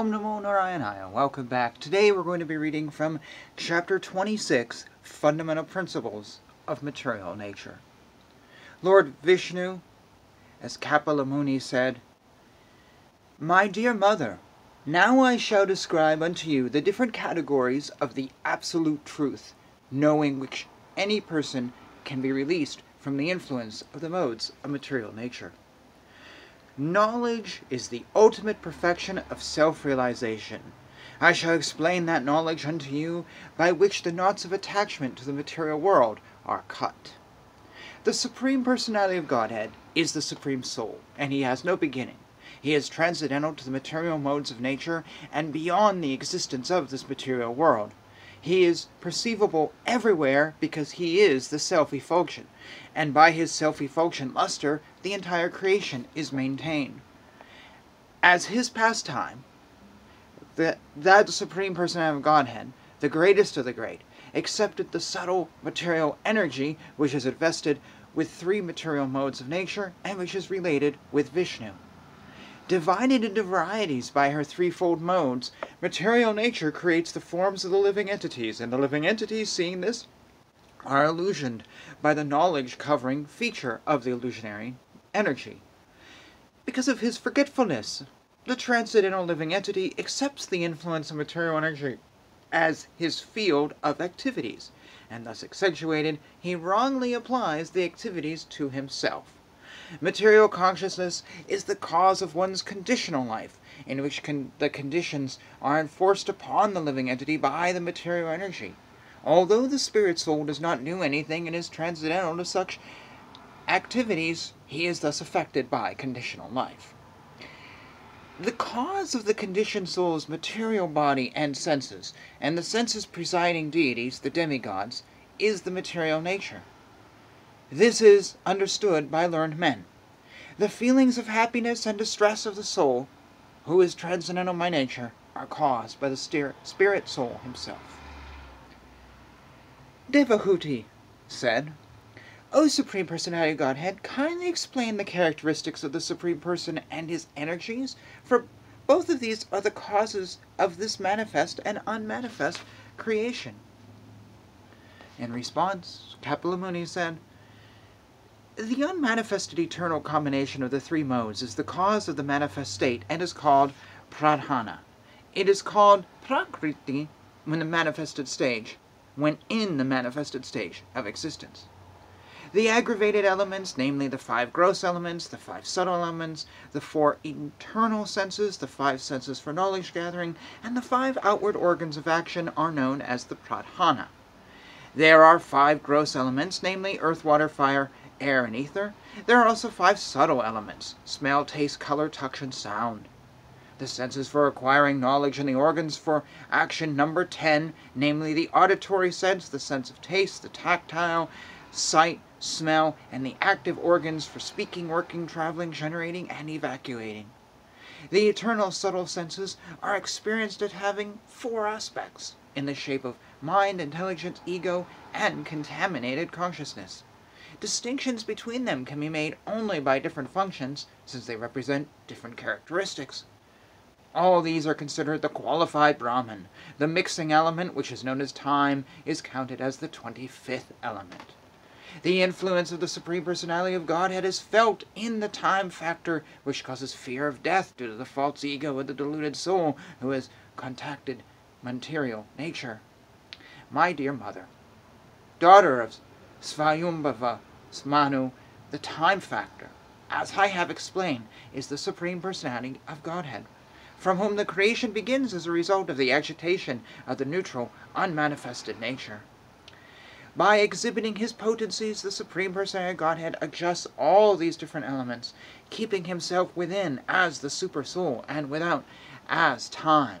Om Namo Narayana. Welcome back. Today we're going to be reading from chapter 26, Fundamental Principles of Material Nature. Lord Vishnu, as Kapila Muni said, My dear mother, now I shall describe unto you the different categories of the absolute truth, knowing which any person can be released from the influence of the modes of material nature. Knowledge is the ultimate perfection of self-realization. I shall explain that knowledge unto you by which the knots of attachment to the material world are cut. The Supreme Personality of Godhead is the Supreme Soul, and he has no beginning. He is transcendental to the material modes of nature and beyond the existence of this material world. He is perceivable everywhere because he is the self-effulgent, and by his self-effulgent luster the entire creation is maintained. As his pastime, that, that Supreme Personality of Godhead, the greatest of the great, accepted the subtle material energy which is invested with three material modes of nature and which is related with Vishnu. Divided into varieties by her threefold modes, material nature creates the forms of the living entities, and the living entities, seeing this, are illusioned by the knowledge covering feature of the illusionary energy. Because of his forgetfulness, the transcendental living entity accepts the influence of material energy as his field of activities, and thus accentuated, he wrongly applies the activities to himself. Material consciousness is the cause of one's conditional life, in which con the conditions are enforced upon the living entity by the material energy. Although the spirit soul does not do anything and is transcendental to such activities, he is thus affected by conditional life. The cause of the conditioned soul's material body and senses, and the senses presiding deities, the demigods, is the material nature. This is understood by learned men. The feelings of happiness and distress of the soul, who is transcendental by nature, are caused by the spirit soul himself. Devahuti said, O Supreme Personality of Godhead, kindly explain the characteristics of the Supreme Person and his energies, for both of these are the causes of this manifest and unmanifest creation. In response, Kapila Muni said, the unmanifested eternal combination of the three modes is the cause of the manifest state and is called pradhana. It is called prakriti when the manifested stage, when in the manifested stage of existence. The aggravated elements, namely the five gross elements, the five subtle elements, the four internal senses, the five senses for knowledge gathering, and the five outward organs of action are known as the pradhana. There are five gross elements, namely earth, water, fire, air, and ether. There are also five subtle elements, smell, taste, color, touch, and sound. The senses for acquiring knowledge and the organs for action number 10, namely the auditory sense, the sense of taste, the tactile, sight, smell, and the active organs for speaking, working, traveling, generating, and evacuating. The eternal subtle senses are experienced as having four aspects, in the shape of mind, intelligence, ego, and contaminated consciousness. Distinctions between them can be made only by different functions, since they represent different characteristics. All these are considered the qualified Brahman. The mixing element, which is known as time, is counted as the 25th element. The influence of the Supreme Personality of Godhead is felt in the time factor, which causes fear of death due to the false ego of the deluded soul who has contacted material nature. My dear mother, daughter of Svayambhuva Manu, the time factor, as I have explained, is the Supreme Personality of Godhead, from whom the creation begins as a result of the agitation of the neutral, unmanifested nature. By exhibiting his potencies, the Supreme Personality of Godhead adjusts all these different elements, keeping himself within as the Super Soul and without as time.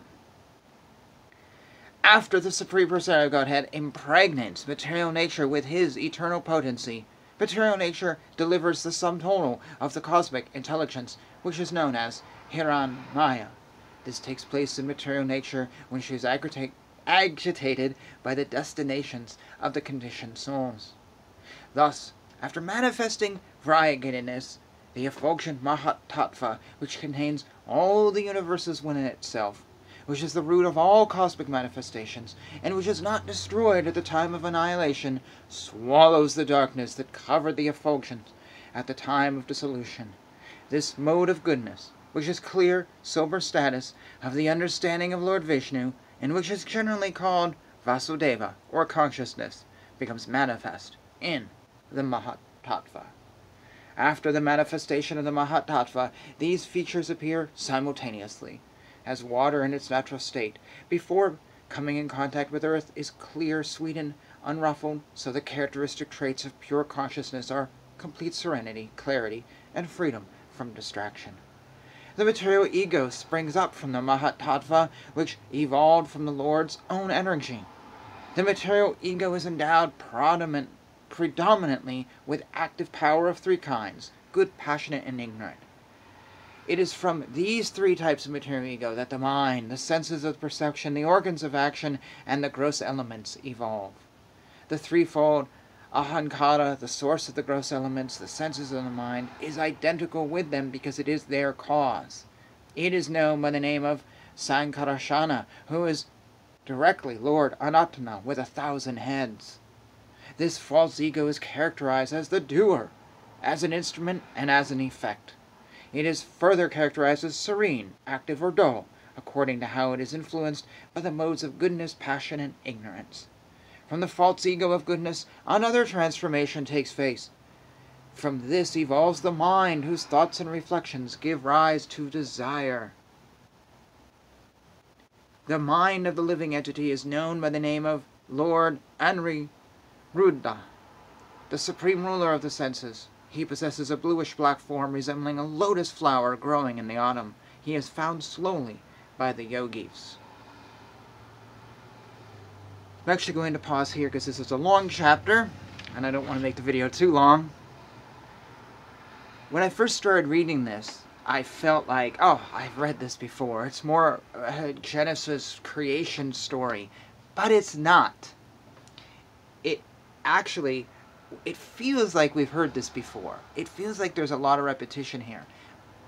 After the Supreme Personality of Godhead impregnates material nature with his eternal potency, Material nature delivers the sum total of the cosmic intelligence, which is known as Hiran Maya. This takes place in material nature when she is agitated by the destinations of the conditioned souls. Thus, after manifesting variegatedness, the effulgent Mahat Tattva, which contains all the universes within itself, which is the root of all cosmic manifestations, and which is not destroyed at the time of annihilation, swallows the darkness that covered the effulgence at the time of dissolution. This mode of goodness, which is clear, sober status of the understanding of Lord Vishnu, and which is generally called Vasudeva, or consciousness, becomes manifest in the Mahatattva. After the manifestation of the Mahatattva, these features appear simultaneously, as water in its natural state, before coming in contact with earth, is clear, sweet, and unruffled, so the characteristic traits of pure consciousness are complete serenity, clarity, and freedom from distraction. The material ego springs up from the Mahatattva, which evolved from the Lord's own energy. The material ego is endowed predominantly with active power of three kinds good, passionate, and ignorant. It is from these three types of material ego that the mind, the senses of perception, the organs of action, and the gross elements evolve. The threefold ahankara, the source of the gross elements, the senses of the mind, is identical with them because it is their cause. It is known by the name of Sankarshana, who is directly Lord Ananta with a thousand heads. This false ego is characterized as the doer, as an instrument, and as an effect. It is further characterized as serene, active, or dull, according to how it is influenced by the modes of goodness, passion, and ignorance. From the false ego of goodness, another transformation takes place. From this evolves the mind, whose thoughts and reflections give rise to desire. The mind of the living entity is known by the name of Lord Anri Ruddha, the supreme ruler of the senses. He possesses a bluish-black form resembling a lotus flower growing in the autumn. He is found slowly by the yogis. I'm actually going to pause here because this is a long chapter, and I don't want to make the video too long. When I first started reading this, I felt like, oh, I've read this before. It's more a Genesis creation story. But it's not. It actually it feels like we've heard this before. It feels like there's a lot of repetition here.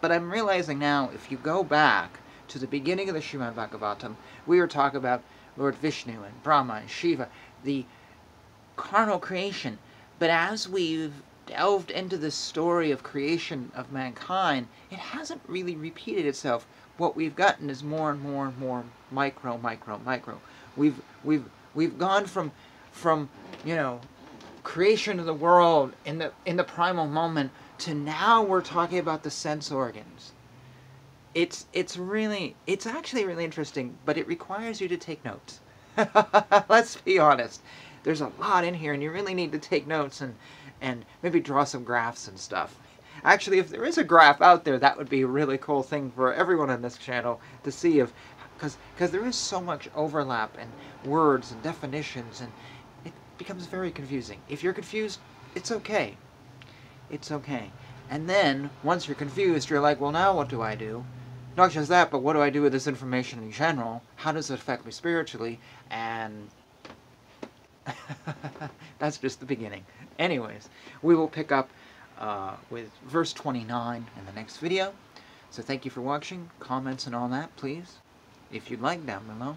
But I'm realizing now, if you go back to the beginning of the Srimad Bhagavatam, we were talking about Lord Vishnu and Brahma and Shiva, the carnal creation. But as we've delved into the story of creation of mankind, it hasn't really repeated itself. What we've gotten is more and more and more micro, micro, micro. We've we've we've gone from from you know creation of the world in the in the primal moment to now we're talking about the sense organs. It's it's really it's actually really interesting, but it requires you to take notes. Let's be honest. There's a lot in here and you really need to take notes and and maybe draw some graphs and stuff. Actually, if there is a graph out there, that would be a really cool thing for everyone on this channel to see if because because there is so much overlap and words and definitions and becomes very confusing. If you're confused, it's okay. It's okay. And then, once you're confused, you're like, well, now what do I do? Not just that, but what do I do with this information in general? How does it affect me spiritually? And that's just the beginning. Anyways, we will pick up uh, with verse 29 in the next video. So thank you for watching. Comments and all that, please. If you'd like, down below.